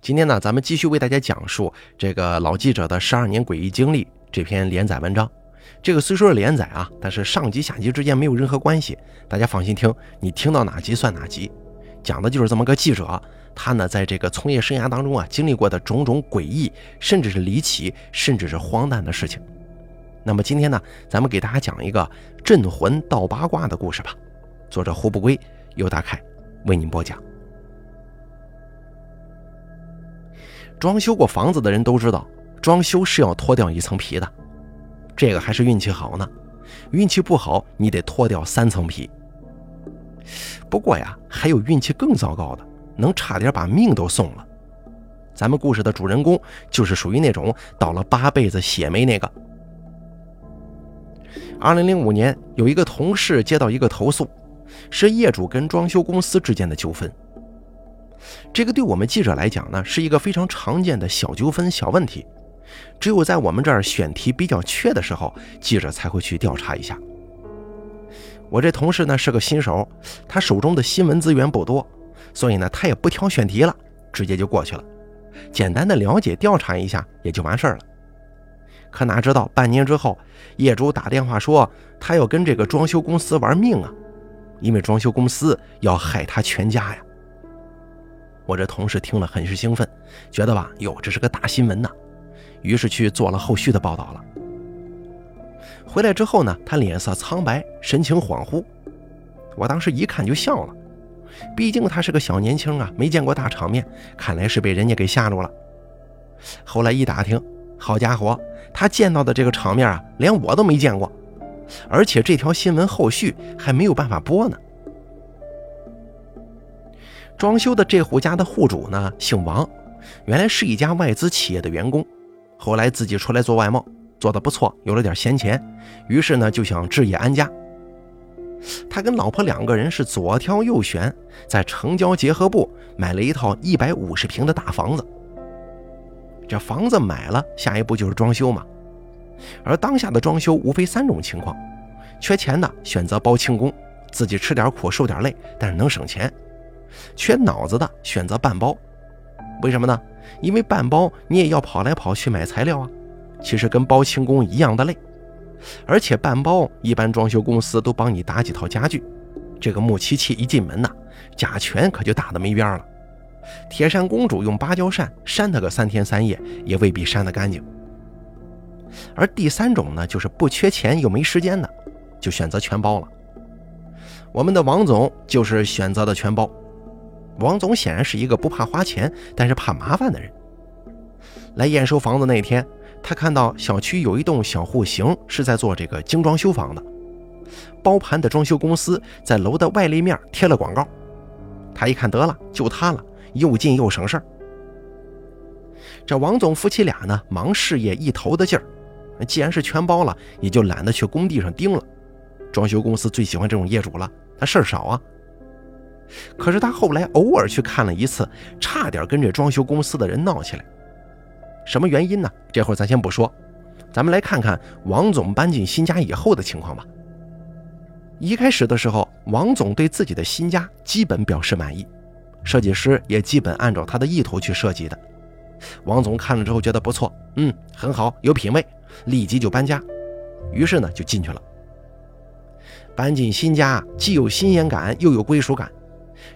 今天呢，咱们继续为大家讲述这个老记者的十二年诡异经历这篇连载文章。这个虽说是连载啊，但是上集下集之间没有任何关系，大家放心听，你听到哪集算哪集。讲的就是这么个记者，他呢在这个从业生涯当中啊，经历过的种种诡异，甚至是离奇，甚至是荒诞的事情。那么今天呢，咱们给大家讲一个镇魂道八卦的故事吧。作者胡不归，由大凯为您播讲。装修过房子的人都知道，装修是要脱掉一层皮的。这个还是运气好呢，运气不好，你得脱掉三层皮。不过呀，还有运气更糟糕的，能差点把命都送了。咱们故事的主人公就是属于那种倒了八辈子血霉那个。二零零五年，有一个同事接到一个投诉，是业主跟装修公司之间的纠纷。这个对我们记者来讲呢，是一个非常常见的小纠纷、小问题。只有在我们这儿选题比较缺的时候，记者才会去调查一下。我这同事呢是个新手，他手中的新闻资源不多，所以呢他也不挑选题了，直接就过去了，简单的了解调查一下也就完事儿了。可哪知道半年之后，业主打电话说他要跟这个装修公司玩命啊，因为装修公司要害他全家呀。我这同事听了很是兴奋，觉得吧，哟，这是个大新闻呐，于是去做了后续的报道了。回来之后呢，他脸色苍白，神情恍惚。我当时一看就笑了，毕竟他是个小年轻啊，没见过大场面，看来是被人家给吓住了。后来一打听，好家伙，他见到的这个场面啊，连我都没见过，而且这条新闻后续还没有办法播呢。装修的这户家的户主呢，姓王，原来是一家外资企业的员工，后来自己出来做外贸，做得不错，有了点闲钱，于是呢就想置业安家。他跟老婆两个人是左挑右选，在城郊结合部买了一套一百五十平的大房子。这房子买了，下一步就是装修嘛。而当下的装修无非三种情况：缺钱的选择包清工，自己吃点苦受点累，但是能省钱。缺脑子的选择半包，为什么呢？因为半包你也要跑来跑去买材料啊，其实跟包轻工一样的累。而且半包一般装修公司都帮你打几套家具，这个木漆器一进门呐，甲醛可就大的没边了。铁扇公主用芭蕉扇扇它个三天三夜，也未必扇得干净。而第三种呢，就是不缺钱又没时间的，就选择全包了。我们的王总就是选择的全包。王总显然是一个不怕花钱，但是怕麻烦的人。来验收房子那天，他看到小区有一栋小户型是在做这个精装修房的，包盘的装修公司在楼的外立面贴了广告。他一看，得了，就他了，又近又省事儿。这王总夫妻俩呢，忙事业一头的劲儿，既然是全包了，也就懒得去工地上盯了。装修公司最喜欢这种业主了，他事儿少啊。可是他后来偶尔去看了一次，差点跟这装修公司的人闹起来。什么原因呢？这会儿咱先不说，咱们来看看王总搬进新家以后的情况吧。一开始的时候，王总对自己的新家基本表示满意，设计师也基本按照他的意图去设计的。王总看了之后觉得不错，嗯，很好，有品位，立即就搬家。于是呢，就进去了。搬进新家，既有新鲜感，又有归属感。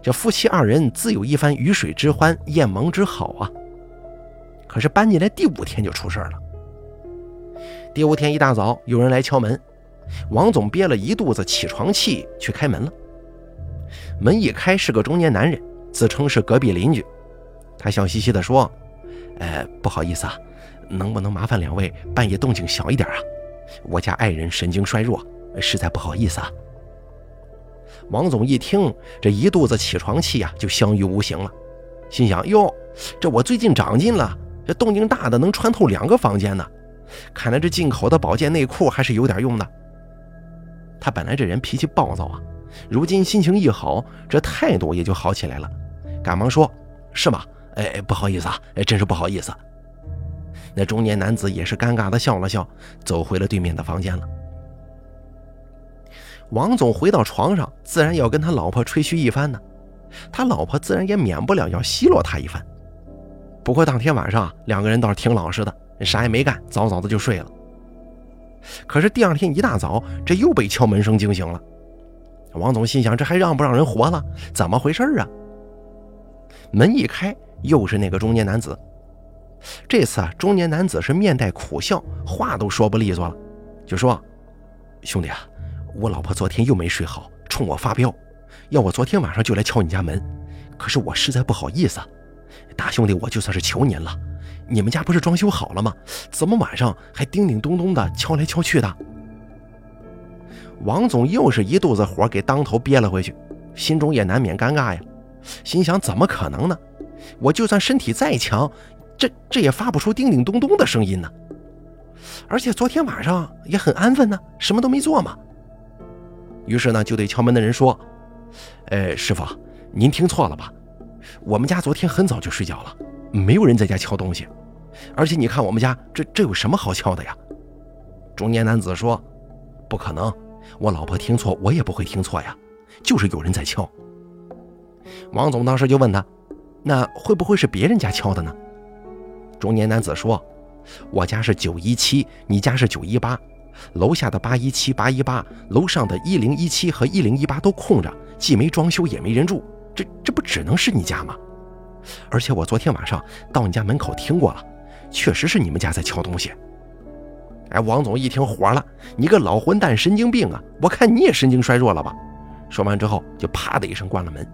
这夫妻二人自有一番鱼水之欢、燕盟之好啊！可是搬进来第五天就出事了。第五天一大早，有人来敲门，王总憋了一肚子起床气去开门了。门一开，是个中年男人，自称是隔壁邻居。他笑嘻嘻地说：“呃，不好意思啊，能不能麻烦两位半夜动静小一点啊？我家爱人神经衰弱，实在不好意思啊。”王总一听，这一肚子起床气啊，就消于无形了。心想：哟，这我最近长进了，这动静大的能穿透两个房间呢。看来这进口的保健内裤还是有点用的。他本来这人脾气暴躁啊，如今心情一好，这态度也就好起来了，赶忙说：“是吗？哎，不好意思啊，哎，真是不好意思。”那中年男子也是尴尬的笑了笑，走回了对面的房间了。王总回到床上，自然要跟他老婆吹嘘一番呢。他老婆自然也免不了要奚落他一番。不过当天晚上两个人倒是挺老实的，啥也没干，早早的就睡了。可是第二天一大早，这又被敲门声惊醒了。王总心想：这还让不让人活了？怎么回事啊？门一开，又是那个中年男子。这次啊，中年男子是面带苦笑，话都说不利索了，就说：“兄弟啊，我老婆昨天又没睡好，冲我发飙，要我昨天晚上就来敲你家门。可是我实在不好意思，大兄弟，我就算是求您了。你们家不是装修好了吗？怎么晚上还叮叮咚咚的敲来敲去的？”王总又是一肚子火给当头憋了回去，心中也难免尴尬呀，心想：怎么可能呢？我就算身体再强。这这也发不出叮叮咚咚的声音呢，而且昨天晚上也很安分呢，什么都没做嘛。于是呢，就对敲门的人说：“呃，师傅，您听错了吧？我们家昨天很早就睡觉了，没有人在家敲东西。而且你看我们家这这有什么好敲的呀？”中年男子说：“不可能，我老婆听错，我也不会听错呀，就是有人在敲。”王总当时就问他：“那会不会是别人家敲的呢？”中年男子说：“我家是九一七，你家是九一八，楼下的八一七、八一八，楼上的一零一七和一零一八都空着，既没装修也没人住，这这不只能是你家吗？而且我昨天晚上到你家门口听过了，确实是你们家在敲东西。”哎，王总一听火了：“你个老混蛋，神经病啊！我看你也神经衰弱了吧？”说完之后，就啪的一声关了门。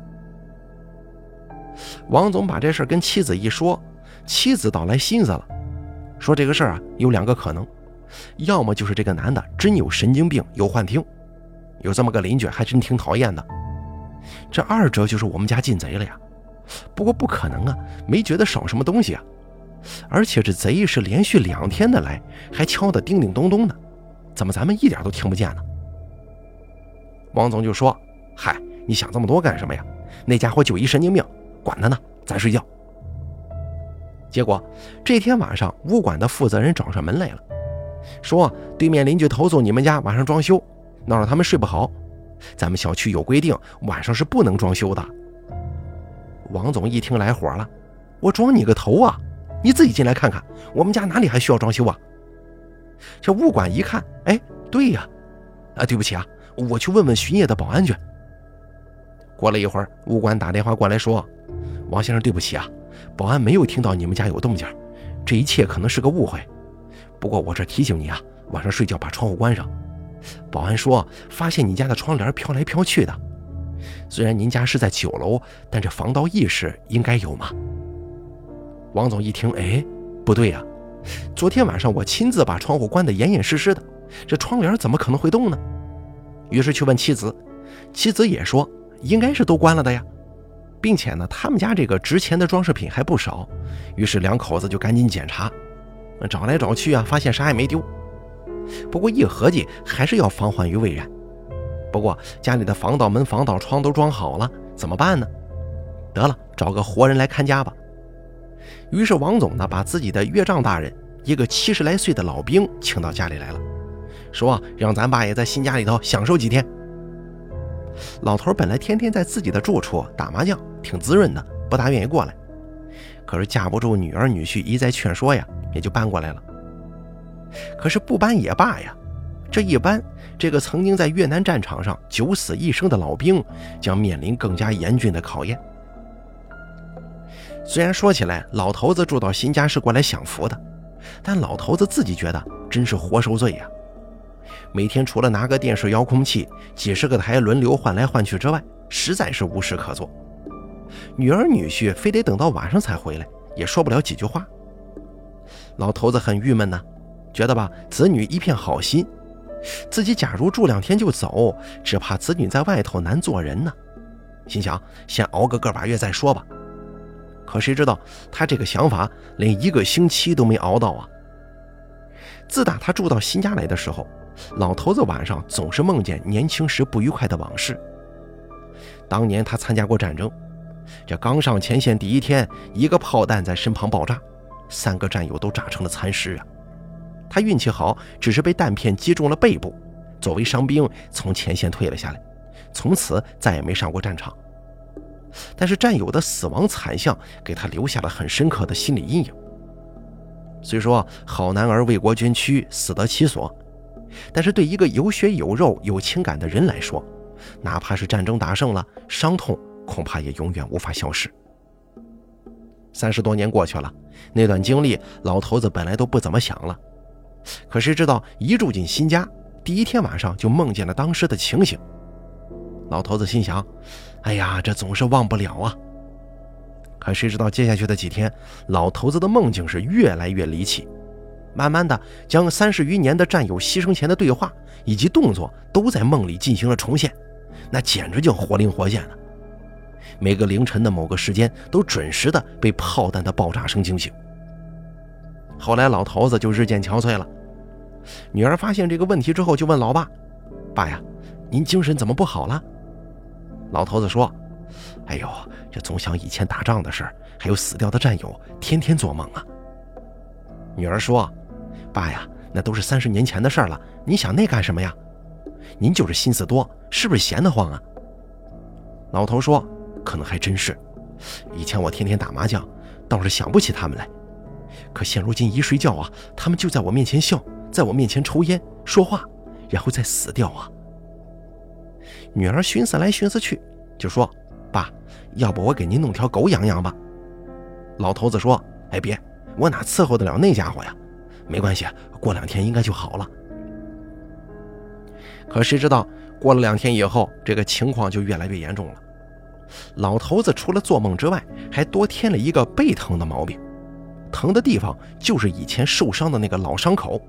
王总把这事跟妻子一说。妻子倒来心思了，说这个事儿啊有两个可能，要么就是这个男的真有神经病有幻听，有这么个邻居还真挺讨厌的；这二者就是我们家进贼了呀。不过不可能啊，没觉得少什么东西啊，而且这贼是连续两天的来，还敲得叮叮咚咚的，怎么咱们一点都听不见呢？王总就说：“嗨，你想这么多干什么呀？那家伙就一神经病，管他呢，咱睡觉。”结果这天晚上，物管的负责人找上门来了，说对面邻居投诉你们家晚上装修，闹得他们睡不好。咱们小区有规定，晚上是不能装修的。王总一听来火了，我装你个头啊！你自己进来看看，我们家哪里还需要装修啊？这物管一看，哎，对呀，啊，对不起啊，我去问问巡夜的保安去。过了一会儿，物管打电话过来说，王先生，对不起啊。保安没有听到你们家有动静，这一切可能是个误会。不过我这提醒你啊，晚上睡觉把窗户关上。保安说发现你家的窗帘飘来飘去的，虽然您家是在九楼，但这防盗意识应该有嘛？王总一听，哎，不对呀，昨天晚上我亲自把窗户关得严严实实的，这窗帘怎么可能会动呢？于是去问妻子，妻子也说应该是都关了的呀。并且呢，他们家这个值钱的装饰品还不少，于是两口子就赶紧检查，找来找去啊，发现啥也没丢。不过一合计，还是要防患于未然。不过家里的防盗门、防盗窗都装好了，怎么办呢？得了，找个活人来看家吧。于是王总呢，把自己的岳丈大人，一个七十来岁的老兵，请到家里来了，说让咱爸也在新家里头享受几天。老头本来天天在自己的住处打麻将，挺滋润的，不大愿意过来。可是架不住女儿女婿一再劝说呀，也就搬过来了。可是不搬也罢呀，这一搬，这个曾经在越南战场上九死一生的老兵将面临更加严峻的考验。虽然说起来，老头子住到新家是过来享福的，但老头子自己觉得真是活受罪呀。每天除了拿个电视遥控器，几十个台轮流换来换去之外，实在是无事可做。女儿女婿非得等到晚上才回来，也说不了几句话。老头子很郁闷呢，觉得吧，子女一片好心，自己假如住两天就走，只怕子女在外头难做人呢。心想先熬个个把月再说吧。可谁知道他这个想法连一个星期都没熬到啊！自打他住到新家来的时候。老头子晚上总是梦见年轻时不愉快的往事。当年他参加过战争，这刚上前线第一天，一个炮弹在身旁爆炸，三个战友都炸成了残尸啊！他运气好，只是被弹片击中了背部，作为伤兵从前线退了下来，从此再也没上过战场。但是战友的死亡惨象给他留下了很深刻的心理阴影。虽说好男儿为国捐躯，死得其所，但是对一个有血有肉、有情感的人来说，哪怕是战争打胜了，伤痛恐怕也永远无法消失。三十多年过去了，那段经历，老头子本来都不怎么想了，可谁知道一住进新家，第一天晚上就梦见了当时的情形。老头子心想：“哎呀，这总是忘不了啊。”可谁知道接下去的几天，老头子的梦境是越来越离奇，慢慢的将三十余年的战友牺牲前的对话以及动作都在梦里进行了重现，那简直就活灵活现的。每个凌晨的某个时间，都准时的被炮弹的爆炸声惊醒。后来老头子就日渐憔悴了，女儿发现这个问题之后，就问老爸：“爸呀，您精神怎么不好了？”老头子说：“哎呦，这总想以前打仗的事儿，还有死掉的战友，天天做梦啊。”女儿说：“爸呀，那都是三十年前的事儿了，你想那干什么呀？您就是心思多，是不是闲得慌啊？”老头说。可能还真是，以前我天天打麻将，倒是想不起他们来。可现如今一睡觉啊，他们就在我面前笑，在我面前抽烟说话，然后再死掉啊。女儿寻思来寻思去，就说：“爸，要不我给您弄条狗养养吧？”老头子说：“哎，别，我哪伺候得了那家伙呀？没关系，过两天应该就好了。”可谁知道，过了两天以后，这个情况就越来越严重了。老头子除了做梦之外，还多添了一个背疼的毛病，疼的地方就是以前受伤的那个老伤口。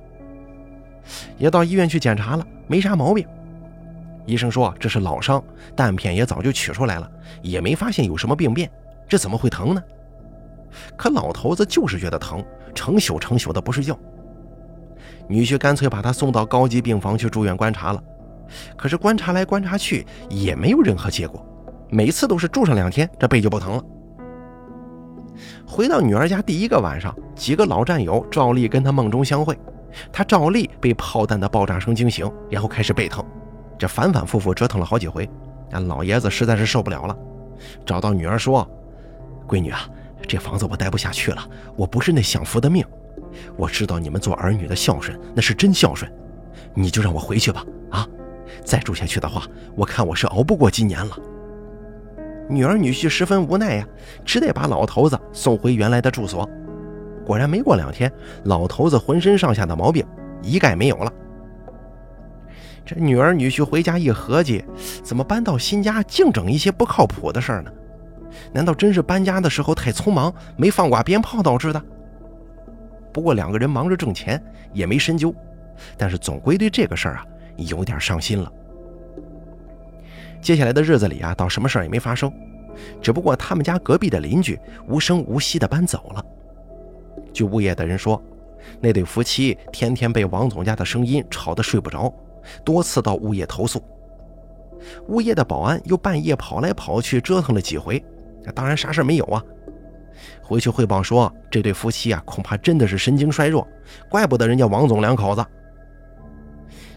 也到医院去检查了，没啥毛病。医生说这是老伤，弹片也早就取出来了，也没发现有什么病变，这怎么会疼呢？可老头子就是觉得疼，成宿成宿的不睡觉。女婿干脆把他送到高级病房去住院观察了，可是观察来观察去也没有任何结果。每次都是住上两天，这背就不疼了。回到女儿家第一个晚上，几个老战友照例跟他梦中相会，他照例被炮弹的爆炸声惊醒，然后开始背疼。这反反复复折腾了好几回，那老爷子实在是受不了了，找到女儿说：“闺女啊，这房子我待不下去了，我不是那享福的命。我知道你们做儿女的孝顺，那是真孝顺，你就让我回去吧。啊，再住下去的话，我看我是熬不过今年了。”女儿女婿十分无奈呀，只得把老头子送回原来的住所。果然，没过两天，老头子浑身上下的毛病一概没有了。这女儿女婿回家一合计，怎么搬到新家净整一些不靠谱的事儿呢？难道真是搬家的时候太匆忙，没放挂鞭炮导致的？不过两个人忙着挣钱，也没深究，但是总归对这个事儿啊有点上心了。接下来的日子里啊，倒什么事儿也没发生，只不过他们家隔壁的邻居无声无息地搬走了。据物业的人说，那对夫妻天天被王总家的声音吵得睡不着，多次到物业投诉。物业的保安又半夜跑来跑去折腾了几回，当然啥事没有啊。回去汇报说，这对夫妻啊，恐怕真的是神经衰弱，怪不得人家王总两口子。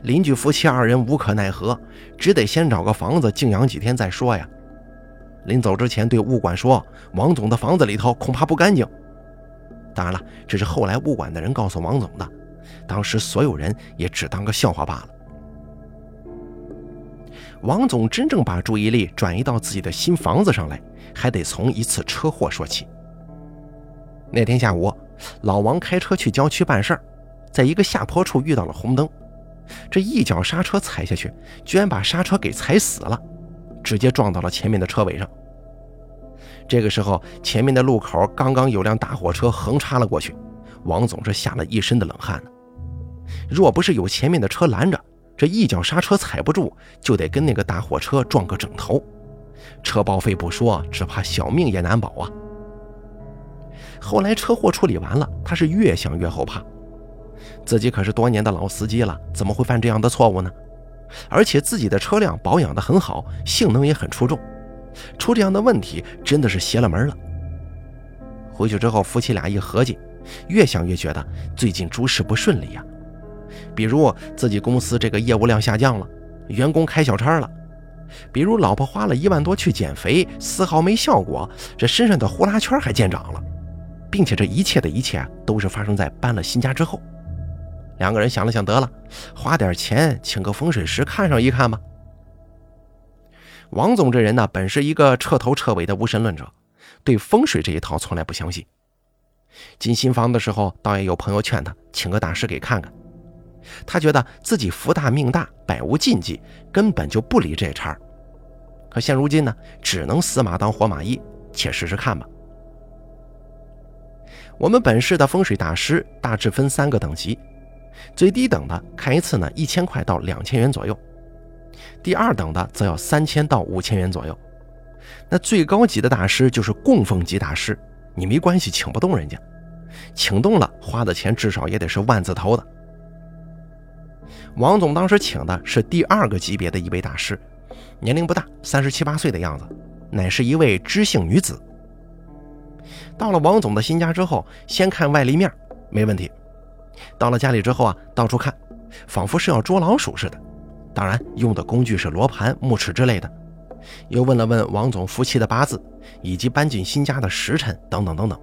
邻居夫妻二人无可奈何，只得先找个房子静养几天再说呀。临走之前对物管说：“王总的房子里头恐怕不干净。”当然了，这是后来物管的人告诉王总的，当时所有人也只当个笑话罢了。王总真正把注意力转移到自己的新房子上来，还得从一次车祸说起。那天下午，老王开车去郊区办事儿，在一个下坡处遇到了红灯。这一脚刹车踩下去，居然把刹车给踩死了，直接撞到了前面的车尾上。这个时候，前面的路口刚刚有辆大货车横插了过去，王总是吓了一身的冷汗呢。若不是有前面的车拦着，这一脚刹车踩不住，就得跟那个大货车撞个整头，车报废不说，只怕小命也难保啊。后来车祸处理完了，他是越想越后怕。自己可是多年的老司机了，怎么会犯这样的错误呢？而且自己的车辆保养的很好，性能也很出众，出这样的问题真的是邪了门了。回去之后，夫妻俩一合计，越想越觉得最近诸事不顺利呀。比如自己公司这个业务量下降了，员工开小差了，比如老婆花了一万多去减肥，丝毫没效果，这身上的呼啦圈还见长了，并且这一切的一切都是发生在搬了新家之后。两个人想了想，得了，花点钱请个风水师看上一看吧。王总这人呢，本是一个彻头彻尾的无神论者，对风水这一套从来不相信。进新房的时候，倒也有朋友劝他请个大师给看看。他觉得自己福大命大，百无禁忌，根本就不理这茬可现如今呢，只能死马当活马医，且试试看吧。我们本市的风水大师大致分三个等级，最低等的看一次呢，一千块到两千元左右；第二等的则要三千到五千元左右。那最高级的大师就是供奉级大师，你没关系，请不动人家，请动了花的钱至少也得是万字头的。王总当时请的是第二个级别的一位大师，年龄不大，三十七八岁的样子，乃是一位知性女子。到了王总的新家之后，先看外立面，没问题。到了家里之后啊，到处看，仿佛是要捉老鼠似的。当然，用的工具是罗盘、木尺之类的。又问了问王总夫妻的八字，以及搬进新家的时辰等等等等。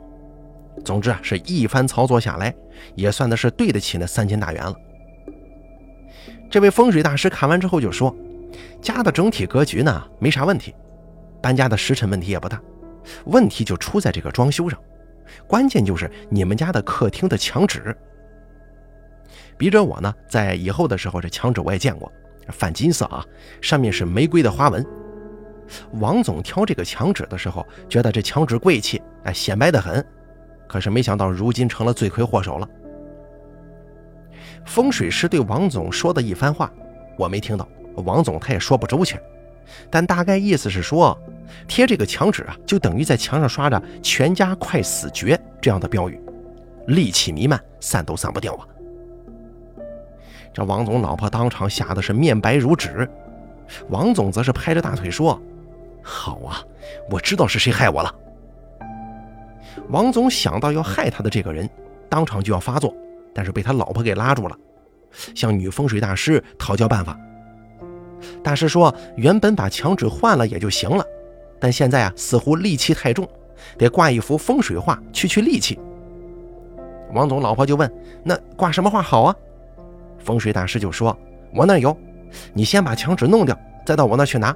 总之啊，是一番操作下来，也算的是对得起那三千大元了。这位风水大师看完之后就说：“家的整体格局呢，没啥问题，搬家的时辰问题也不大，问题就出在这个装修上，关键就是你们家的客厅的墙纸。笔者我呢，在以后的时候，这墙纸我也见过，泛金色啊，上面是玫瑰的花纹。王总挑这个墙纸的时候，觉得这墙纸贵气，哎，显摆得很，可是没想到如今成了罪魁祸首了。”风水师对王总说的一番话，我没听到。王总他也说不周全，但大概意思是说，贴这个墙纸啊，就等于在墙上刷着“全家快死绝”这样的标语，戾气弥漫，散都散不掉啊。这王总老婆当场吓得是面白如纸，王总则是拍着大腿说：“好啊，我知道是谁害我了。”王总想到要害他的这个人，当场就要发作。但是被他老婆给拉住了，向女风水大师讨教办法。大师说，原本把墙纸换了也就行了，但现在啊，似乎戾气太重，得挂一幅风水画去去戾气。王总老婆就问：“那挂什么画好啊？”风水大师就说：“我那有，你先把墙纸弄掉，再到我那去拿。”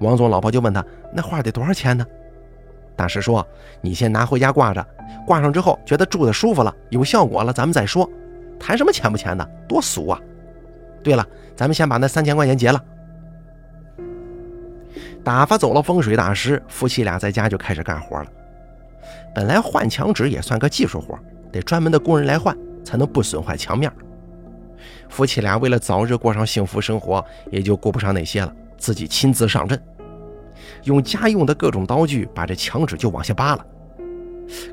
王总老婆就问他：“那画得多少钱呢？”大师说：“你先拿回家挂着，挂上之后觉得住的舒服了，有效果了，咱们再说。谈什么钱不钱的，多俗啊！对了，咱们先把那三千块钱结了。”打发走了风水大师，夫妻俩在家就开始干活了。本来换墙纸也算个技术活，得专门的工人来换，才能不损坏墙面。夫妻俩为了早日过上幸福生活，也就顾不上那些了，自己亲自上阵。用家用的各种刀具把这墙纸就往下扒了，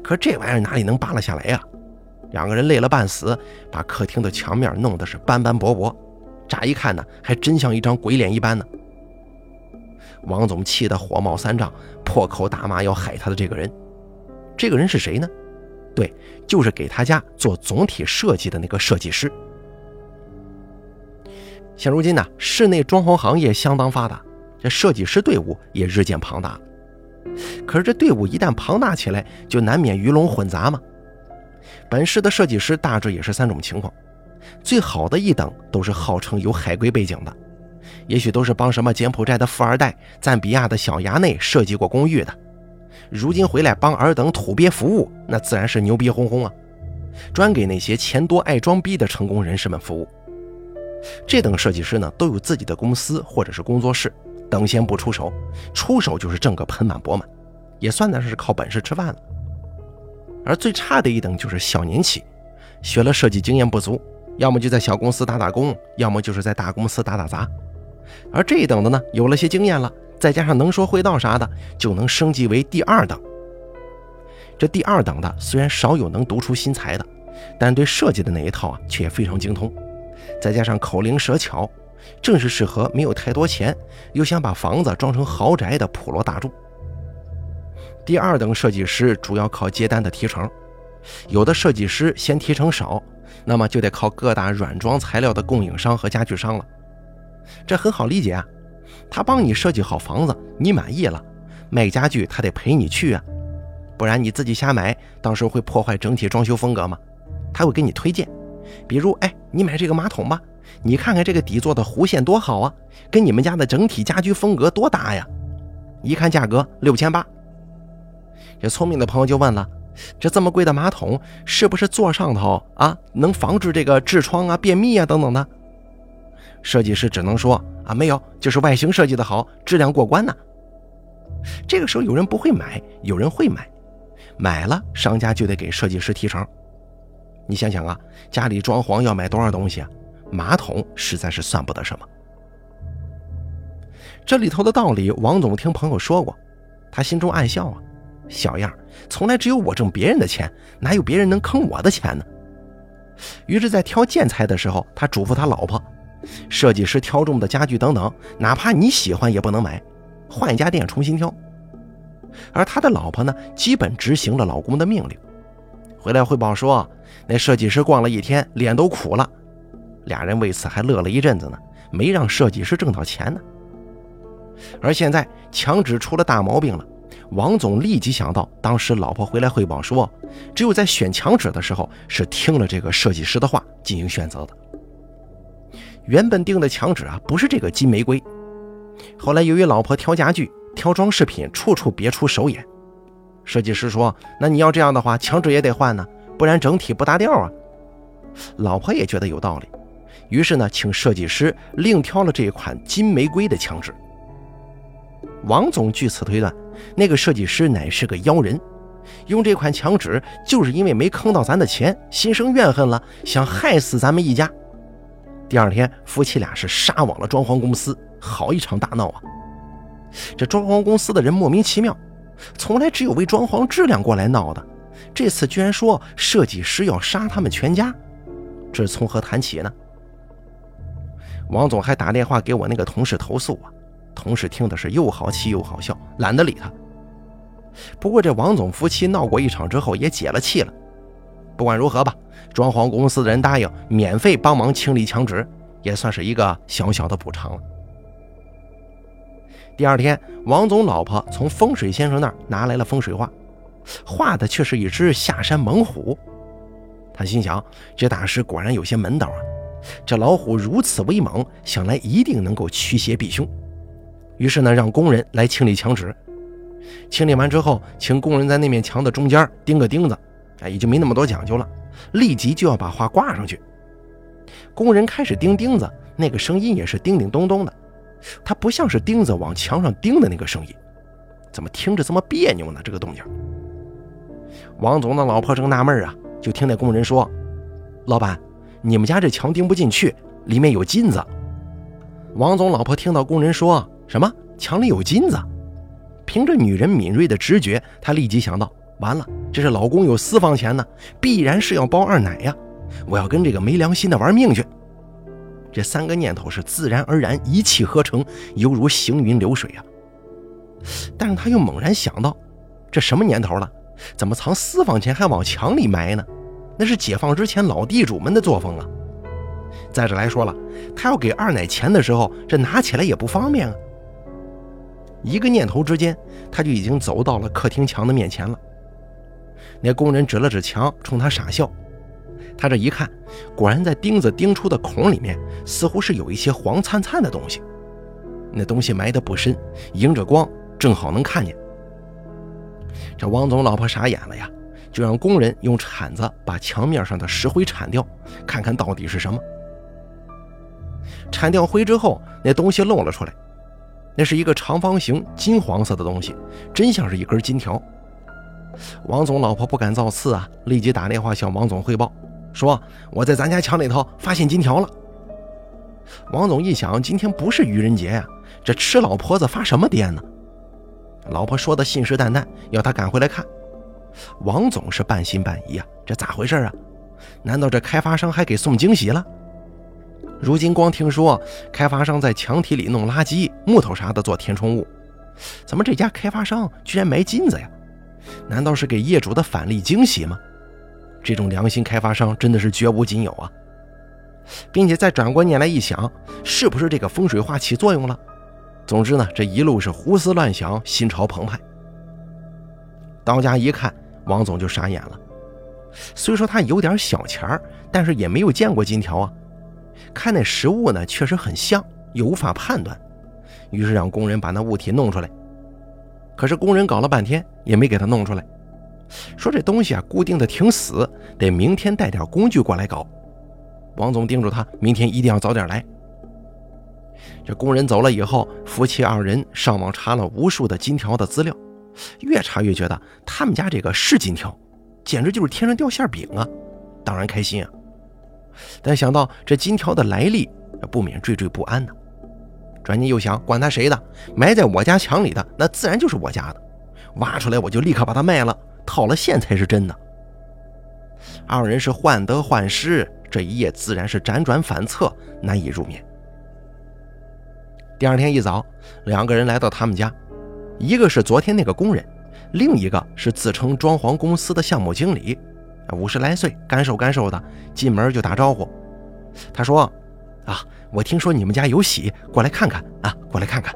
可这玩意儿哪里能扒拉下来呀？两个人累了半死，把客厅的墙面弄得是斑斑驳驳，乍一看呢，还真像一张鬼脸一般呢。王总气得火冒三丈，破口大骂要害他的这个人。这个人是谁呢？对，就是给他家做总体设计的那个设计师。现如今呢，室内装潢行业相当发达。这设计师队伍也日渐庞大，可是这队伍一旦庞大起来，就难免鱼龙混杂嘛。本市的设计师大致也是三种情况：最好的一等都是号称有海归背景的，也许都是帮什么柬埔寨的富二代、赞比亚的小衙内设计过公寓的，如今回来帮尔等土鳖服务，那自然是牛逼哄哄啊！专给那些钱多爱装逼的成功人士们服务。这等设计师呢，都有自己的公司或者是工作室。等闲不出手，出手就是挣个盆满钵满，也算得上是靠本事吃饭了。而最差的一等就是小年期，学了设计经验不足，要么就在小公司打打工，要么就是在大公司打打杂。而这一等的呢，有了些经验了，再加上能说会道啥的，就能升级为第二等。这第二等的虽然少有能读出心裁的，但对设计的那一套啊，却也非常精通，再加上口灵舌巧。正是适合没有太多钱，又想把房子装成豪宅的普罗大众。第二等设计师主要靠接单的提成，有的设计师嫌提成少，那么就得靠各大软装材料的供应商和家具商了。这很好理解啊，他帮你设计好房子，你满意了，卖家具他得陪你去啊，不然你自己瞎买，到时候会破坏整体装修风格吗？他会给你推荐，比如，哎，你买这个马桶吧，你看看这个底座的弧线多好啊，跟你们家的整体家居风格多搭呀。一看价格六千八，这聪明的朋友就问了：这这么贵的马桶，是不是座上头啊能防止这个痔疮啊、便秘啊等等的？设计师只能说啊，没有，就是外形设计的好，质量过关呢。这个时候有人不会买，有人会买，买了商家就得给设计师提成。你想想啊，家里装潢要买多少东西啊？马桶实在是算不得什么。这里头的道理，王总听朋友说过，他心中暗笑啊，小样，从来只有我挣别人的钱，哪有别人能坑我的钱呢？于是，在挑建材的时候，他嘱咐他老婆，设计师挑中的家具等等，哪怕你喜欢也不能买，换一家店重新挑。而他的老婆呢，基本执行了老公的命令，回来汇报说，那设计师逛了一天，脸都苦了，俩人为此还乐了一阵子呢，没让设计师挣到钱呢。而现在墙纸出了大毛病了，王总立即想到，当时老婆回来汇报说，只有在选墙纸的时候是听了这个设计师的话进行选择的。原本订的墙纸啊，不是这个金玫瑰。后来由于老婆挑家具、挑装饰品，处处别出手眼，设计师说：“那你要这样的话，墙纸也得换呢，不然整体不搭调啊。”老婆也觉得有道理，于是呢，请设计师另挑了这一款金玫瑰的墙纸。王总据此推断，那个设计师乃是个妖人，用这款墙纸就是因为没坑到咱的钱，心生怨恨了，想害死咱们一家。第二天，夫妻俩是杀往了装潢公司，好一场大闹啊！这装潢公司的人莫名其妙，从来只有为装潢质量过来闹的，这次居然说设计师要杀他们全家，这从何谈起呢？王总还打电话给我那个同事投诉啊。同事听的是又好气又好笑，懒得理他。不过这王总夫妻闹过一场之后也解了气了。不管如何吧，装潢公司的人答应免费帮忙清理墙纸，也算是一个小小的补偿了。第二天，王总老婆从风水先生那儿拿来了风水画，画的却是一只下山猛虎。他心想，这大师果然有些门道啊！这老虎如此威猛，想来一定能够驱邪避凶。于是呢，让工人来清理墙纸。清理完之后，请工人在那面墙的中间钉个钉子。哎，已经没那么多讲究了，立即就要把画挂上去。工人开始钉钉子，那个声音也是叮叮咚咚的，它不像是钉子往墙上钉的那个声音，怎么听着这么别扭呢？这个动静。王总的老婆正纳闷啊，就听那工人说：“老板，你们家这墙钉不进去，里面有金子。”王总老婆听到工人说。什么？墙里有金子？凭着女人敏锐的直觉，她立即想到：完了，这是老公有私房钱呢，必然是要包二奶呀！我要跟这个没良心的玩命去。这三个念头是自然而然一气呵成，犹如行云流水啊！但是他又猛然想到，这什么年头了？怎么藏私房钱还往墙里埋呢？那是解放之前老地主们的作风啊！再者来说了，他要给二奶钱的时候，这拿起来也不方便啊！一个念头之间，他就已经走到了客厅墙的面前了。那工人指了指墙，冲他傻笑。他这一看，果然在钉子钉出的孔里面，似乎是有一些黄灿灿的东西。那东西埋得不深，迎着光，正好能看见。这王总老婆傻眼了呀，就让工人用铲子把墙面上的石灰铲掉，看看到底是什么。铲掉灰之后，那东西露了出来。那是一个长方形金黄色的东西，真像是一根金条。王总老婆不敢造次啊，立即打电话向王总汇报，说我在咱家墙里头发现金条了。王总一想，今天不是愚人节呀，这吃老婆子发什么癫呢？老婆说的信誓旦旦，要他赶回来看。王总是半信半疑啊，这咋回事啊？难道这开发商还给送惊喜了？如今光听说开发商在墙体里弄垃圾、木头啥的做填充物，怎么这家开发商居然埋金子呀？难道是给业主的返利惊喜吗？这种良心开发商真的是绝无仅有啊！并且再转过念来一想，是不是这个风水画起作用了？总之呢，这一路是胡思乱想，心潮澎湃。到家一看，王总就傻眼了。虽说他有点小钱儿，但是也没有见过金条啊。看那实物呢，确实很像，又无法判断，于是让工人把那物体弄出来。可是工人搞了半天也没给他弄出来，说这东西啊固定的挺死，得明天带点工具过来搞。王总叮嘱他，明天一定要早点来。这工人走了以后，夫妻二人上网查了无数的金条的资料。越查越觉得他们家这个是金条，简直就是天上掉馅饼啊！当然开心啊，但想到这金条的来历，不免惴惴不安呢。转念又想，管他谁的，埋在我家墙里的，那自然就是我家的。挖出来我就立刻把它卖了，套了现才是真的。二人是患得患失，这一夜自然是辗转反侧，难以入眠。第二天一早，两个人来到他们家。一个是昨天那个工人，另一个是自称装潢公司的项目经理，五十来岁，干瘦干瘦的，进门就打招呼。他说：“啊，我听说你们家有喜，过来看看啊，过来看看。”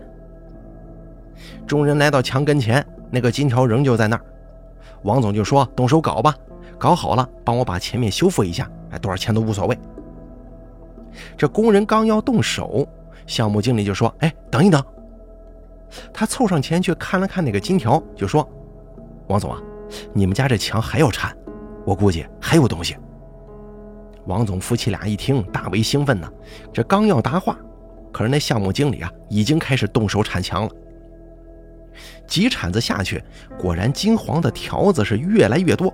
众人来到墙跟前，那个金条仍旧在那儿。王总就说：“动手搞吧，搞好了帮我把前面修复一下，哎，多少钱都无所谓。”这工人刚要动手，项目经理就说：“哎，等一等。”他凑上前去看了看那个金条，就说：“王总啊，你们家这墙还要铲，我估计还有东西。”王总夫妻俩一听，大为兴奋呢。这刚要答话，可是那项目经理啊，已经开始动手铲墙了。几铲子下去，果然金黄的条子是越来越多。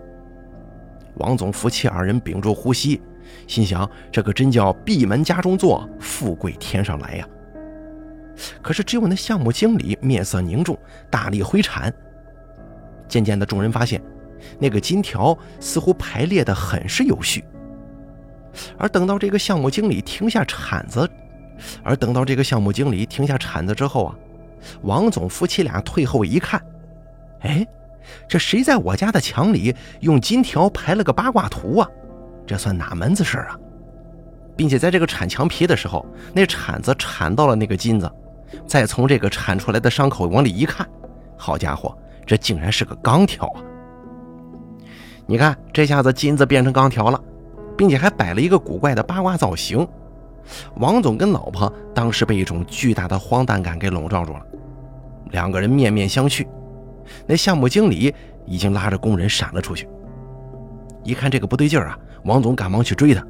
王总夫妻二人屏住呼吸，心想：这可真叫闭门家中坐，富贵天上来呀！可是，只有那项目经理面色凝重，大力挥铲。渐渐的，众人发现，那个金条似乎排列的很是有序。而等到这个项目经理停下铲子，而等到这个项目经理停下铲子之后啊，王总夫妻俩退后一看，哎，这谁在我家的墙里用金条排了个八卦图啊？这算哪门子事儿啊？并且在这个铲墙皮的时候，那铲子铲到了那个金子。再从这个铲出来的伤口往里一看，好家伙，这竟然是个钢条啊！你看，这下子金子变成钢条了，并且还摆了一个古怪的八卦造型。王总跟老婆当时被一种巨大的荒诞感给笼罩住了，两个人面面相觑。那项目经理已经拉着工人闪了出去。一看这个不对劲儿啊，王总赶忙去追他，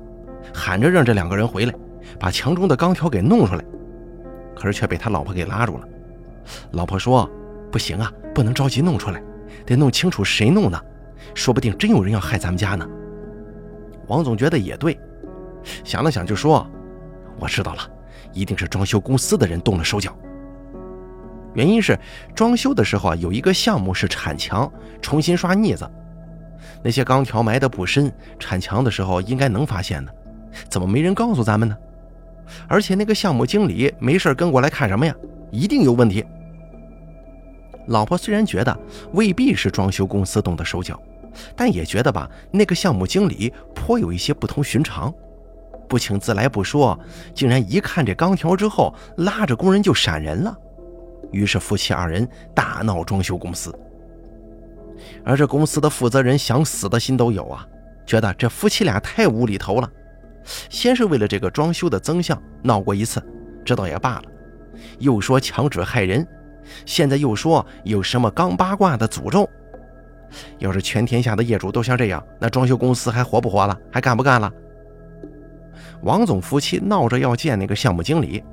喊着让这两个人回来，把墙中的钢条给弄出来。可是却被他老婆给拉住了。老婆说：“不行啊，不能着急弄出来，得弄清楚谁弄的，说不定真有人要害咱们家呢。”王总觉得也对，想了想就说：“我知道了，一定是装修公司的人动了手脚。原因是装修的时候啊，有一个项目是铲墙，重新刷腻子，那些钢条埋得不深，铲墙的时候应该能发现的，怎么没人告诉咱们呢？”而且那个项目经理没事跟过来看什么呀？一定有问题。老婆虽然觉得未必是装修公司动的手脚，但也觉得吧，那个项目经理颇有一些不同寻常。不请自来不说，竟然一看这钢条之后，拉着工人就闪人了。于是夫妻二人大闹装修公司。而这公司的负责人想死的心都有啊，觉得这夫妻俩太无厘头了。先是为了这个装修的增项闹过一次，这倒也罢了，又说墙纸害人，现在又说有什么钢八卦的诅咒。要是全天下的业主都像这样，那装修公司还活不活了？还干不干了？王总夫妻闹着要见那个项目经理，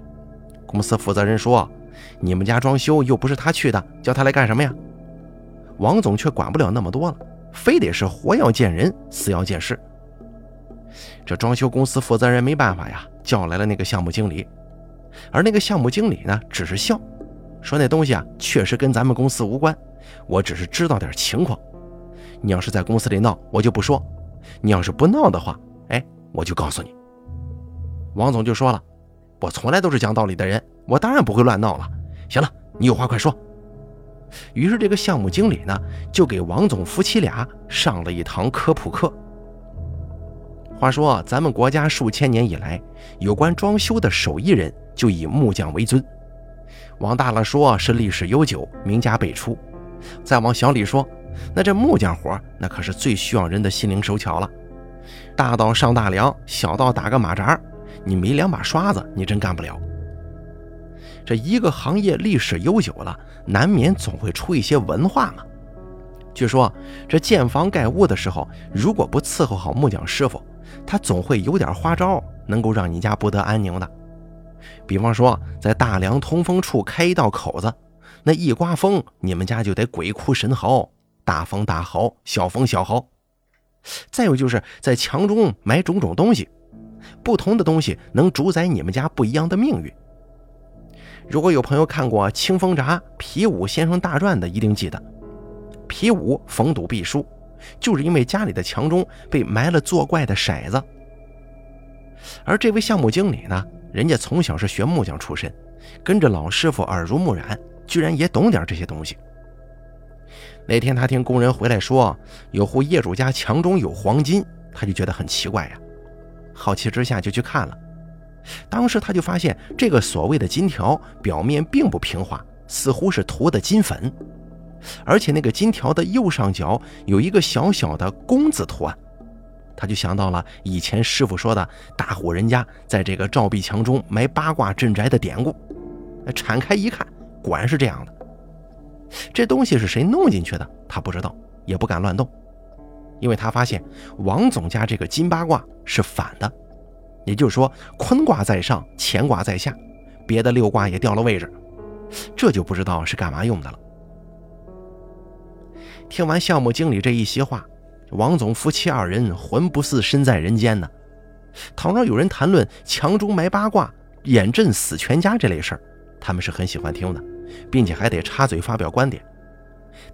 公司负责人说：“你们家装修又不是他去的，叫他来干什么呀？”王总却管不了那么多了，非得是活要见人，死要见尸。这装修公司负责人没办法呀，叫来了那个项目经理，而那个项目经理呢，只是笑，说那东西啊，确实跟咱们公司无关，我只是知道点情况。你要是在公司里闹，我就不说；你要是不闹的话，哎，我就告诉你。王总就说了，我从来都是讲道理的人，我当然不会乱闹了。行了，你有话快说。于是这个项目经理呢，就给王总夫妻俩上了一堂科普课。话说，咱们国家数千年以来，有关装修的手艺人就以木匠为尊。往大了说，是历史悠久，名家辈出；再往小里说，那这木匠活那可是最需要人的心灵手巧了。大到上大梁，小到打个马扎，你没两把刷子，你真干不了。这一个行业历史悠久了，难免总会出一些文化嘛。据说这建房盖屋的时候，如果不伺候好木匠师傅，他总会有点花招，能够让你家不得安宁的。比方说，在大梁通风处开一道口子，那一刮风，你们家就得鬼哭神嚎；大风大嚎，小风小嚎。再有就是在墙中埋种种东西，不同的东西能主宰你们家不一样的命运。如果有朋友看过《清风闸皮武先生大传》的，一定记得，皮武逢赌必输，就是因为家里的墙中被埋了作怪的骰子。而这位项目经理呢，人家从小是学木匠出身，跟着老师傅耳濡目染，居然也懂点这些东西。那天他听工人回来说，有户业主家墙中有黄金，他就觉得很奇怪呀，好奇之下就去看了。当时他就发现，这个所谓的金条表面并不平滑，似乎是涂的金粉，而且那个金条的右上角有一个小小的“工”字图案。他就想到了以前师傅说的大户人家在这个照壁墙中埋八卦镇宅的典故。铲开一看，果然是这样的。这东西是谁弄进去的？他不知道，也不敢乱动，因为他发现王总家这个金八卦是反的。也就是说，坤卦在上，乾卦在下，别的六卦也掉了位置，这就不知道是干嘛用的了。听完项目经理这一席话，王总夫妻二人魂不似身在人间呢。倘若有人谈论墙中埋八卦、眼阵死全家这类事儿，他们是很喜欢听的，并且还得插嘴发表观点。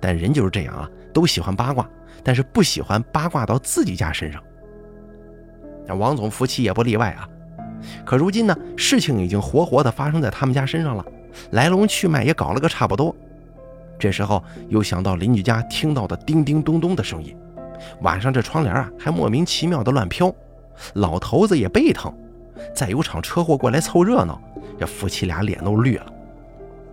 但人就是这样啊，都喜欢八卦，但是不喜欢八卦到自己家身上。那王总夫妻也不例外啊，可如今呢，事情已经活活的发生在他们家身上了，来龙去脉也搞了个差不多。这时候又想到邻居家听到的叮叮咚咚的声音，晚上这窗帘啊还莫名其妙的乱飘，老头子也背疼，再有场车祸过来凑热闹，这夫妻俩脸都绿了。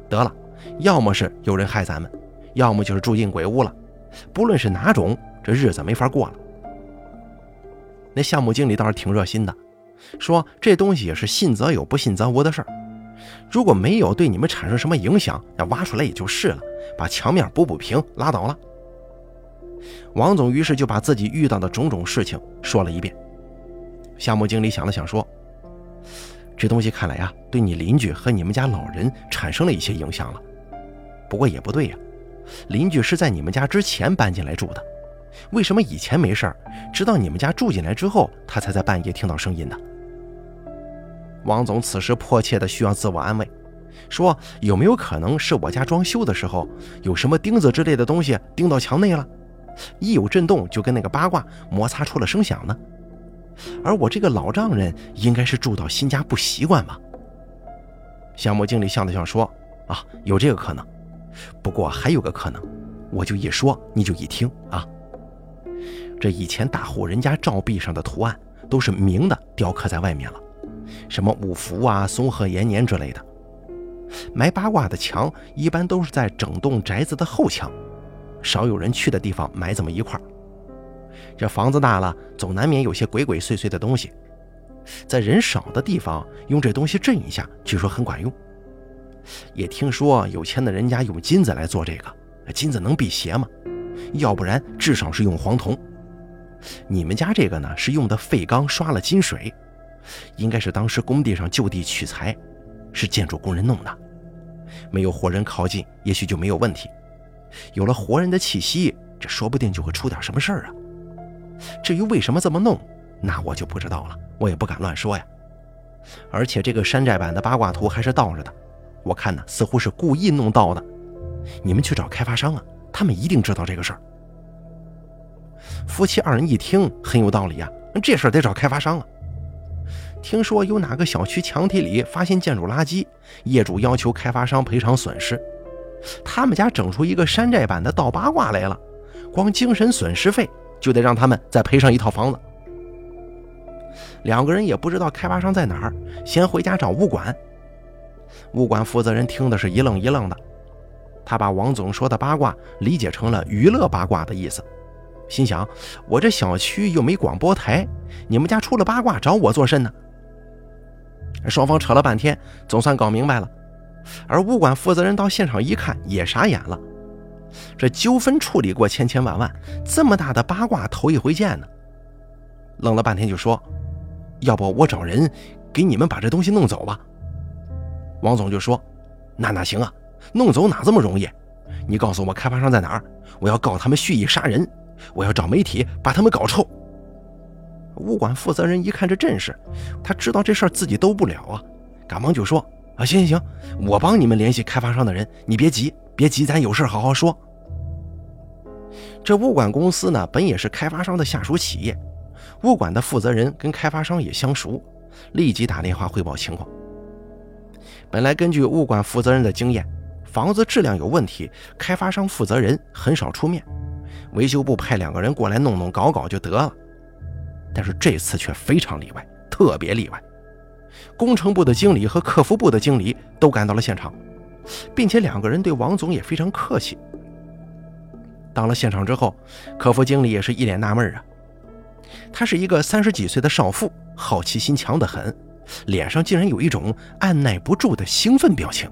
得了，要么是有人害咱们，要么就是住进鬼屋了，不论是哪种，这日子没法过了。那项目经理倒是挺热心的，说这东西也是信则有，不信则无的事儿。如果没有对你们产生什么影响，那挖出来也就是了，把墙面补补平，拉倒了。王总于是就把自己遇到的种种事情说了一遍。项目经理想了想说：“这东西看来呀，对你邻居和你们家老人产生了一些影响了。不过也不对呀，邻居是在你们家之前搬进来住的。”为什么以前没事儿，直到你们家住进来之后，他才在半夜听到声音呢？王总此时迫切的需要自我安慰，说有没有可能是我家装修的时候有什么钉子之类的东西钉到墙内了，一有震动就跟那个八卦摩擦出了声响呢？而我这个老丈人应该是住到新家不习惯吧？项目经理笑了笑说：“啊，有这个可能，不过还有个可能，我就一说你就一听啊。”这以前大户人家照壁上的图案都是明的，雕刻在外面了，什么五福啊、松鹤延年之类的。埋八卦的墙一般都是在整栋宅子的后墙，少有人去的地方埋这么一块这房子大了，总难免有些鬼鬼祟祟的东西，在人少的地方用这东西镇一下，据说很管用。也听说有钱的人家用金子来做这个，金子能辟邪吗？要不然至少是用黄铜。你们家这个呢，是用的废钢刷了金水，应该是当时工地上就地取材，是建筑工人弄的。没有活人靠近，也许就没有问题；有了活人的气息，这说不定就会出点什么事儿啊。至于为什么这么弄，那我就不知道了，我也不敢乱说呀。而且这个山寨版的八卦图还是倒着的，我看呢，似乎是故意弄倒的。你们去找开发商啊，他们一定知道这个事儿。夫妻二人一听很有道理呀，这事儿得找开发商啊。听说有哪个小区墙体里发现建筑垃圾，业主要求开发商赔偿损失。他们家整出一个山寨版的倒八卦来了，光精神损失费就得让他们再赔上一套房子。两个人也不知道开发商在哪儿，先回家找物管。物管负责人听的是一愣一愣的，他把王总说的八卦理解成了娱乐八卦的意思，心想：我这小区又没广播台，你们家出了八卦找我做甚呢？双方扯了半天，总算搞明白了。而物管负责人到现场一看，也傻眼了。这纠纷处理过千千万万，这么大的八卦头一回见呢。愣了半天就说：“要不我找人给你们把这东西弄走吧。”王总就说：“那哪行啊，弄走哪这么容易？你告诉我开发商在哪儿，我要告他们蓄意杀人，我要找媒体把他们搞臭。”物管负责人一看这阵势，他知道这事儿自己兜不了啊，赶忙就说：“啊，行行行，我帮你们联系开发商的人，你别急，别急，咱有事好好说。”这物管公司呢，本也是开发商的下属企业，物管的负责人跟开发商也相熟，立即打电话汇报情况。本来根据物管负责人的经验，房子质量有问题，开发商负责人很少出面，维修部派两个人过来弄弄搞搞就得了。但是这次却非常例外，特别例外。工程部的经理和客服部的经理都赶到了现场，并且两个人对王总也非常客气。到了现场之后，客服经理也是一脸纳闷啊。她是一个三十几岁的少妇，好奇心强得很，脸上竟然有一种按耐不住的兴奋表情。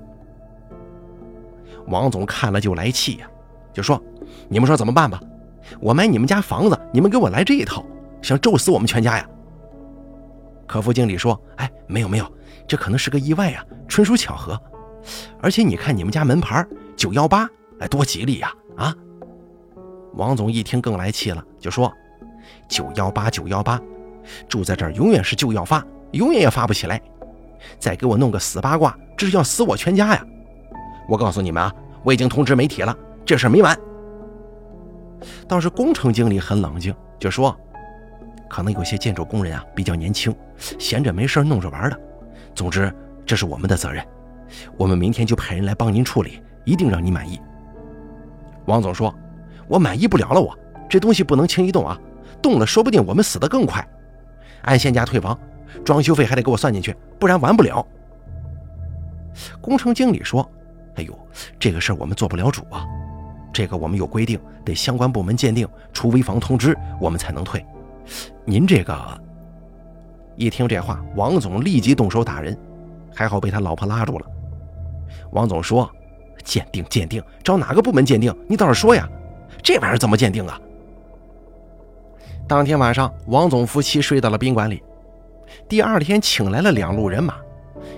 王总看了就来气呀，就说：“你们说怎么办吧？我买你们家房子，你们给我来这一套。”想咒死我们全家呀！客服经理说：“哎，没有没有，这可能是个意外呀，纯属巧合。而且你看你们家门牌九幺八，哎，多吉利呀！啊！”王总一听更来气了，就说：“九幺八九幺八，住在这儿永远是就要发，永远也发不起来。再给我弄个死八卦，这是要死我全家呀！我告诉你们啊，我已经通知媒体了，这事没完。”倒是工程经理很冷静，就说。可能有些建筑工人啊比较年轻，闲着没事弄着玩的。总之，这是我们的责任，我们明天就派人来帮您处理，一定让你满意。王总说：“我满意不了了，我这东西不能轻易动啊，动了说不定我们死得更快。按现价退房，装修费还得给我算进去，不然完不了。”工程经理说：“哎呦，这个事儿我们做不了主啊，这个我们有规定，得相关部门鉴定出危房通知，我们才能退。”您这个一听这话，王总立即动手打人，还好被他老婆拉住了。王总说：“鉴定，鉴定，找哪个部门鉴定？你倒是说呀，这玩意儿怎么鉴定啊？”当天晚上，王总夫妻睡到了宾馆里。第二天，请来了两路人马，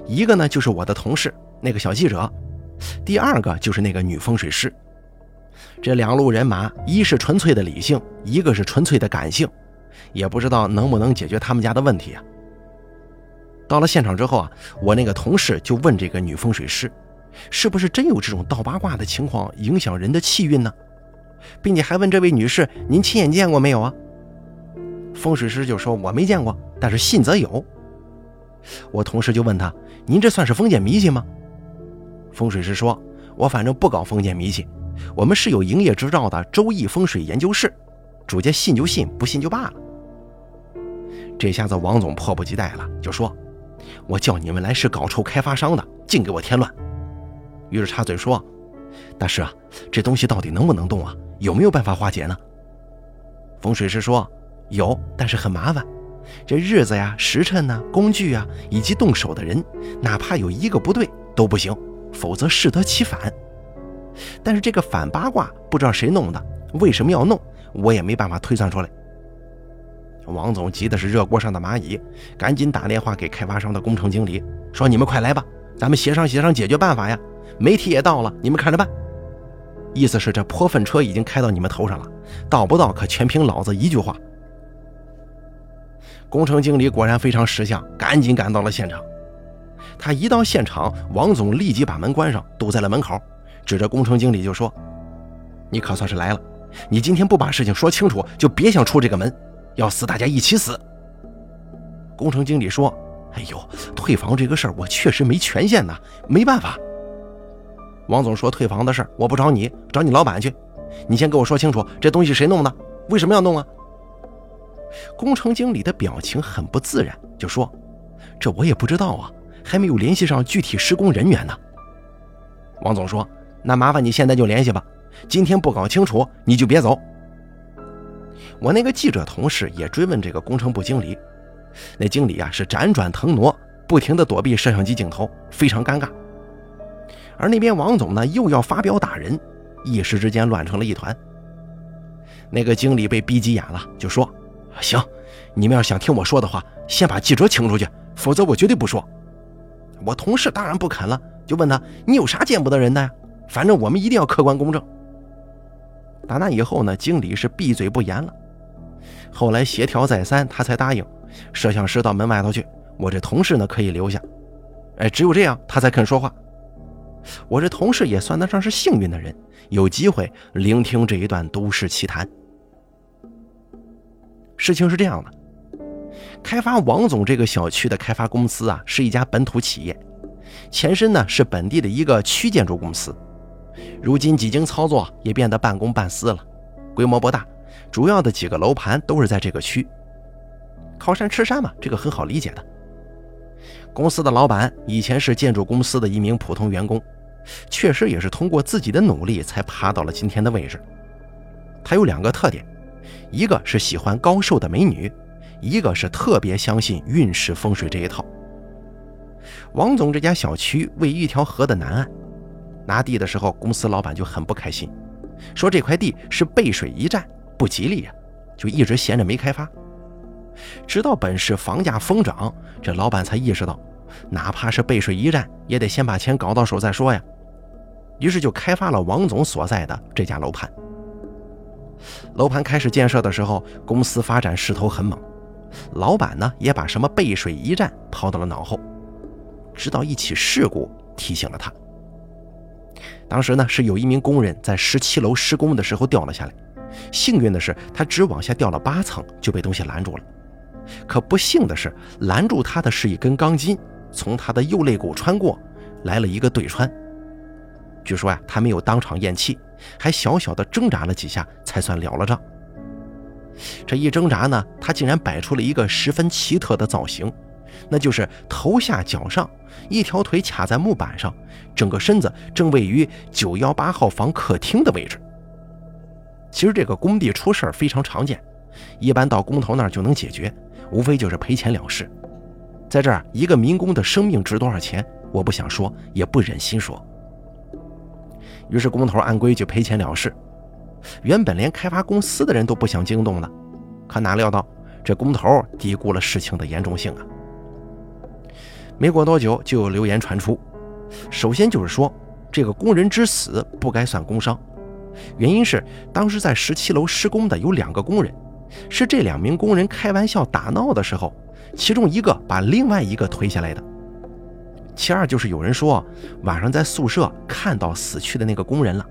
一个呢就是我的同事那个小记者，第二个就是那个女风水师。这两路人马，一是纯粹的理性，一个是纯粹的感性。也不知道能不能解决他们家的问题啊！到了现场之后啊，我那个同事就问这个女风水师，是不是真有这种倒八卦的情况影响人的气运呢？并且还问这位女士，您亲眼见过没有啊？风水师就说我没见过，但是信则有。我同事就问他，您这算是封建迷信吗？风水师说，我反正不搞封建迷信，我们是有营业执照的周易风水研究室，主家信就信，不信就罢了。这下子王总迫不及待了，就说：“我叫你们来是搞臭开发商的，净给我添乱。”于是插嘴说：“大师啊，这东西到底能不能动啊？有没有办法化解呢？”风水师说：“有，但是很麻烦。这日子呀、时辰呢、工具啊，以及动手的人，哪怕有一个不对都不行，否则适得其反。但是这个反八卦不知道谁弄的，为什么要弄，我也没办法推算出来。”王总急的是热锅上的蚂蚁，赶紧打电话给开发商的工程经理，说：“你们快来吧，咱们协商协商解决办法呀！媒体也到了，你们看着办。”意思是这泼粪车已经开到你们头上了，到不到可全凭老子一句话。工程经理果然非常识相，赶紧赶到了现场。他一到现场，王总立即把门关上，堵在了门口，指着工程经理就说：“你可算是来了，你今天不把事情说清楚，就别想出这个门。”要死，大家一起死。工程经理说：“哎呦，退房这个事儿，我确实没权限呐，没办法。”王总说：“退房的事儿，我不找你，找你老板去。你先给我说清楚，这东西谁弄的？为什么要弄啊？”工程经理的表情很不自然，就说：“这我也不知道啊，还没有联系上具体施工人员呢。王总说：“那麻烦你现在就联系吧，今天不搞清楚你就别走。”我那个记者同事也追问这个工程部经理，那经理啊是辗转腾挪，不停地躲避摄像机镜头，非常尴尬。而那边王总呢又要发表打人，一时之间乱成了一团。那个经理被逼急眼了，就说：“行，你们要想听我说的话，先把记者请出去，否则我绝对不说。”我同事当然不肯了，就问他：“你有啥见不得人的呀？反正我们一定要客观公正。”打那以后呢，经理是闭嘴不言了。后来协调再三，他才答应，摄像师到门外头去，我这同事呢可以留下。哎，只有这样他才肯说话。我这同事也算得上是幸运的人，有机会聆听这一段都市奇谈。事情是这样的，开发王总这个小区的开发公司啊，是一家本土企业，前身呢是本地的一个区建筑公司，如今几经操作也变得半公半私了，规模不大。主要的几个楼盘都是在这个区，靠山吃山嘛，这个很好理解的。公司的老板以前是建筑公司的一名普通员工，确实也是通过自己的努力才爬到了今天的位置。他有两个特点，一个是喜欢高瘦的美女，一个是特别相信运势风水这一套。王总这家小区位于一条河的南岸，拿地的时候，公司老板就很不开心，说这块地是背水一战。不吉利呀，就一直闲着没开发。直到本市房价疯涨，这老板才意识到，哪怕是背水一战，也得先把钱搞到手再说呀。于是就开发了王总所在的这家楼盘。楼盘开始建设的时候，公司发展势头很猛，老板呢也把什么背水一战抛到了脑后。直到一起事故提醒了他。当时呢是有一名工人在十七楼施工的时候掉了下来。幸运的是，他只往下掉了八层就被东西拦住了。可不幸的是，拦住他的是一根钢筋，从他的右肋骨穿过来了一个对穿。据说呀，他没有当场咽气，还小小的挣扎了几下才算了了账。这一挣扎呢，他竟然摆出了一个十分奇特的造型，那就是头下脚上，一条腿卡在木板上，整个身子正位于九幺八号房客厅的位置。其实这个工地出事儿非常常见，一般到工头那儿就能解决，无非就是赔钱了事。在这儿，一个民工的生命值多少钱，我不想说，也不忍心说。于是工头按规矩赔钱了事。原本连开发公司的人都不想惊动了，可哪料到这工头低估了事情的严重性啊！没过多久，就有流言传出，首先就是说这个工人之死不该算工伤。原因是当时在十七楼施工的有两个工人，是这两名工人开玩笑打闹的时候，其中一个把另外一个推下来的。其二就是有人说晚上在宿舍看到死去的那个工人了。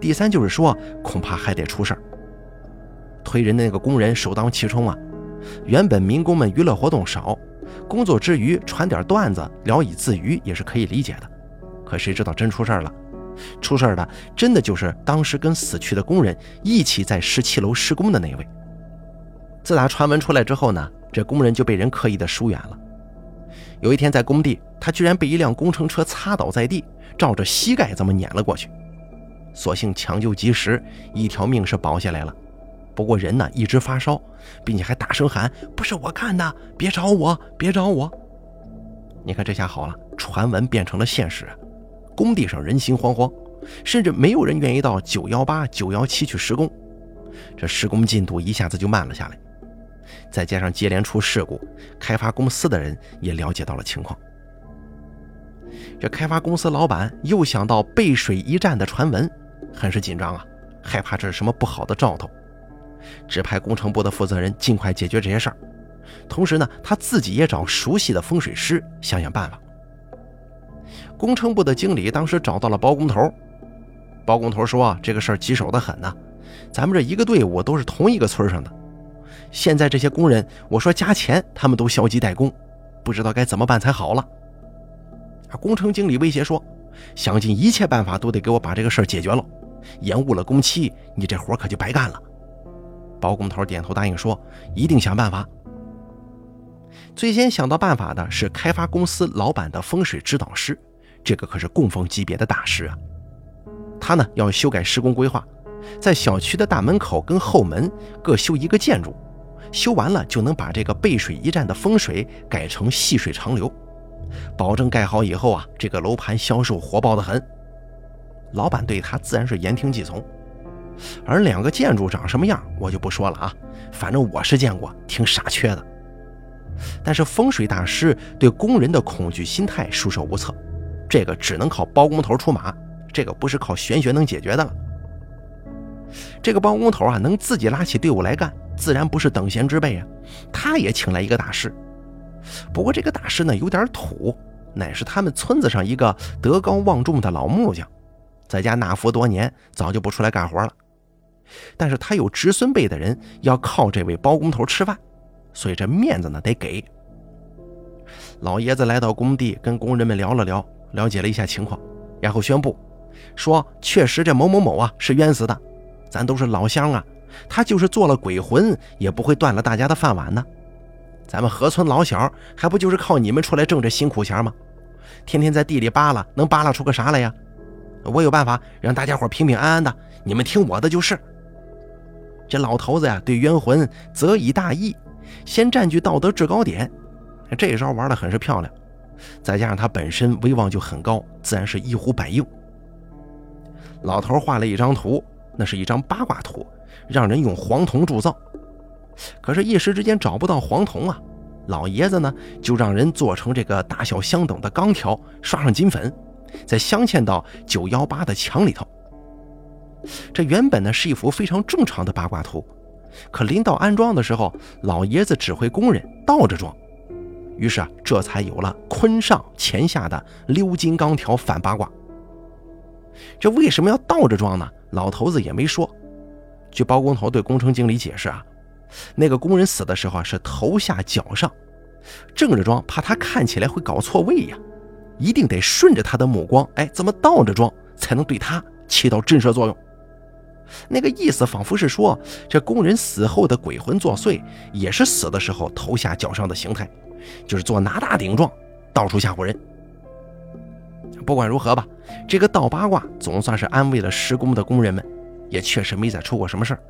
第三就是说恐怕还得出事儿。推人的那个工人首当其冲啊！原本民工们娱乐活动少，工作之余传点段子聊以自娱也是可以理解的。可谁知道真出事儿了？出事的真的就是当时跟死去的工人一起在十七楼施工的那位。自打传闻出来之后呢，这工人就被人刻意的疏远了。有一天在工地，他居然被一辆工程车擦倒在地，照着膝盖这么碾了过去。所幸抢救及时，一条命是保下来了。不过人呢一直发烧，并且还大声喊：“不是我干的，别找我，别找我！”你看这下好了，传闻变成了现实。工地上人心惶惶，甚至没有人愿意到九幺八、九幺七去施工，这施工进度一下子就慢了下来。再加上接连出事故，开发公司的人也了解到了情况。这开发公司老板又想到背水一战的传闻，很是紧张啊，害怕这是什么不好的兆头，指派工程部的负责人尽快解决这些事儿。同时呢，他自己也找熟悉的风水师想想办法。工程部的经理当时找到了包工头，包工头说：“啊这个事儿棘手的很呐，咱们这一个队伍都是同一个村上的，现在这些工人，我说加钱，他们都消极怠工，不知道该怎么办才好了。”工程经理威胁说：“想尽一切办法都得给我把这个事儿解决了，延误了工期，你这活可就白干了。”包工头点头答应说：“一定想办法。”最先想到办法的是开发公司老板的风水指导师，这个可是供奉级别的大师啊。他呢要修改施工规划，在小区的大门口跟后门各修一个建筑，修完了就能把这个背水一战的风水改成细水长流，保证盖好以后啊，这个楼盘销售火爆的很。老板对他自然是言听计从。而两个建筑长什么样，我就不说了啊，反正我是见过，挺傻缺的。但是风水大师对工人的恐惧心态束手无策，这个只能靠包工头出马，这个不是靠玄学能解决的了。这个包工头啊，能自己拉起队伍来干，自然不是等闲之辈啊。他也请来一个大师，不过这个大师呢有点土，乃是他们村子上一个德高望重的老木匠，在家纳福多年，早就不出来干活了。但是他有侄孙辈的人要靠这位包工头吃饭。所以这面子呢得给。老爷子来到工地，跟工人们聊了聊，了解了一下情况，然后宣布说：“确实这某某某啊是冤死的，咱都是老乡啊，他就是做了鬼魂也不会断了大家的饭碗呢。咱们河村老小还不就是靠你们出来挣这辛苦钱吗？天天在地里扒拉，能扒拉出个啥来呀？我有办法让大家伙平平安安的，你们听我的就是。”这老头子呀，对冤魂则以大义。先占据道德制高点，这招玩的很是漂亮。再加上他本身威望就很高，自然是一呼百应。老头画了一张图，那是一张八卦图，让人用黄铜铸造。可是，一时之间找不到黄铜啊。老爷子呢，就让人做成这个大小相等的钢条，刷上金粉，再镶嵌到九幺八的墙里头。这原本呢是一幅非常正常的八卦图。可临到安装的时候，老爷子指挥工人倒着装，于是啊，这才有了坤上乾下的鎏金钢条反八卦。这为什么要倒着装呢？老头子也没说。据包工头对工程经理解释啊，那个工人死的时候是头下脚上，正着装怕他看起来会搞错位呀，一定得顺着他的目光，哎，怎么倒着装才能对他起到震慑作用？那个意思仿佛是说，这工人死后的鬼魂作祟，也是死的时候头下脚上的形态，就是做拿大顶撞，到处吓唬人。不管如何吧，这个倒八卦总算是安慰了施工的工人们，也确实没再出过什么事儿。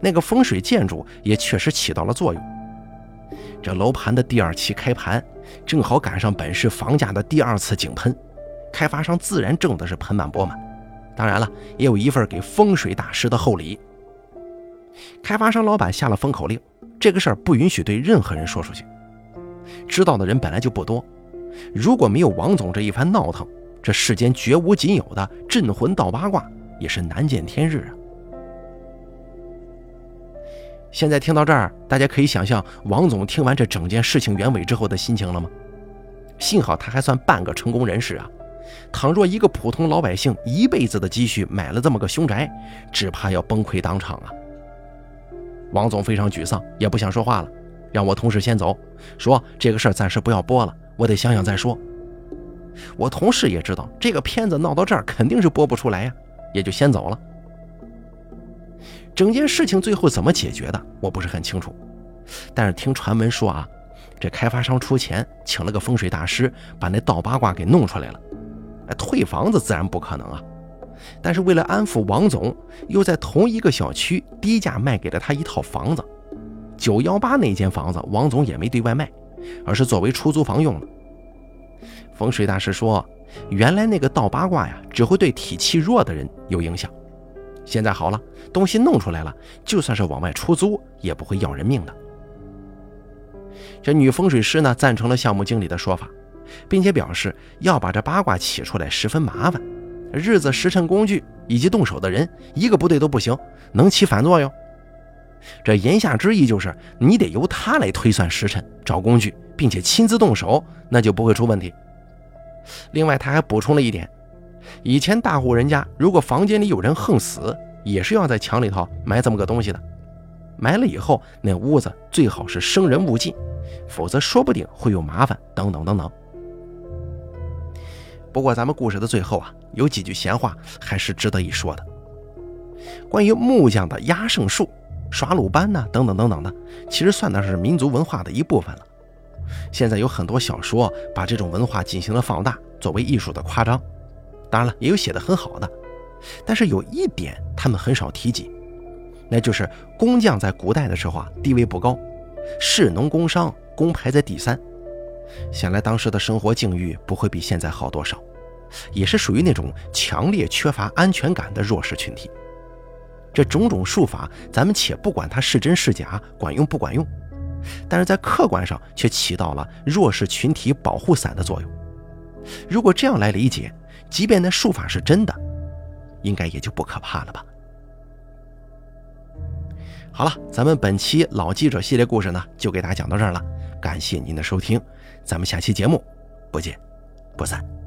那个风水建筑也确实起到了作用。这楼盘的第二期开盘，正好赶上本市房价的第二次井喷，开发商自然挣的是盆满钵满。当然了，也有一份给风水大师的厚礼。开发商老板下了封口令，这个事儿不允许对任何人说出去。知道的人本来就不多，如果没有王总这一番闹腾，这世间绝无仅有的镇魂道八卦也是难见天日啊！现在听到这儿，大家可以想象王总听完这整件事情原委之后的心情了吗？幸好他还算半个成功人士啊！倘若一个普通老百姓一辈子的积蓄买了这么个凶宅，只怕要崩溃当场啊！王总非常沮丧，也不想说话了，让我同事先走，说这个事儿暂时不要播了，我得想想再说。我同事也知道这个片子闹到这儿肯定是播不出来呀，也就先走了。整件事情最后怎么解决的，我不是很清楚，但是听传闻说啊，这开发商出钱请了个风水大师，把那倒八卦给弄出来了。退房子自然不可能啊，但是为了安抚王总，又在同一个小区低价卖给了他一套房子。九幺八那间房子，王总也没对外卖，而是作为出租房用的。风水大师说，原来那个倒八卦呀，只会对体气弱的人有影响。现在好了，东西弄出来了，就算是往外出租，也不会要人命的。这女风水师呢，赞成了项目经理的说法。并且表示要把这八卦起出来十分麻烦，日子、时辰、工具以及动手的人一个不对都不行，能起反作用。这言下之意就是你得由他来推算时辰、找工具，并且亲自动手，那就不会出问题。另外，他还补充了一点：以前大户人家如果房间里有人横死，也是要在墙里头埋这么个东西的。埋了以后，那屋子最好是生人勿进，否则说不定会有麻烦。等等等等。不过，咱们故事的最后啊，有几句闲话还是值得一说的。关于木匠的压胜术、耍鲁班呢，等等等等的，其实算的是民族文化的一部分了。现在有很多小说把这种文化进行了放大，作为艺术的夸张。当然了，也有写的很好的，但是有一点他们很少提及，那就是工匠在古代的时候啊，地位不高，士农工商工排在第三，想来当时的生活境遇不会比现在好多少，也是属于那种强烈缺乏安全感的弱势群体。这种种术法，咱们且不管它是真是假，管用不管用。但是在客观上却起到了弱势群体保护伞的作用。如果这样来理解，即便那术法是真的，应该也就不可怕了吧？好了，咱们本期老记者系列故事呢，就给大家讲到这儿了。感谢您的收听，咱们下期节目不见不散。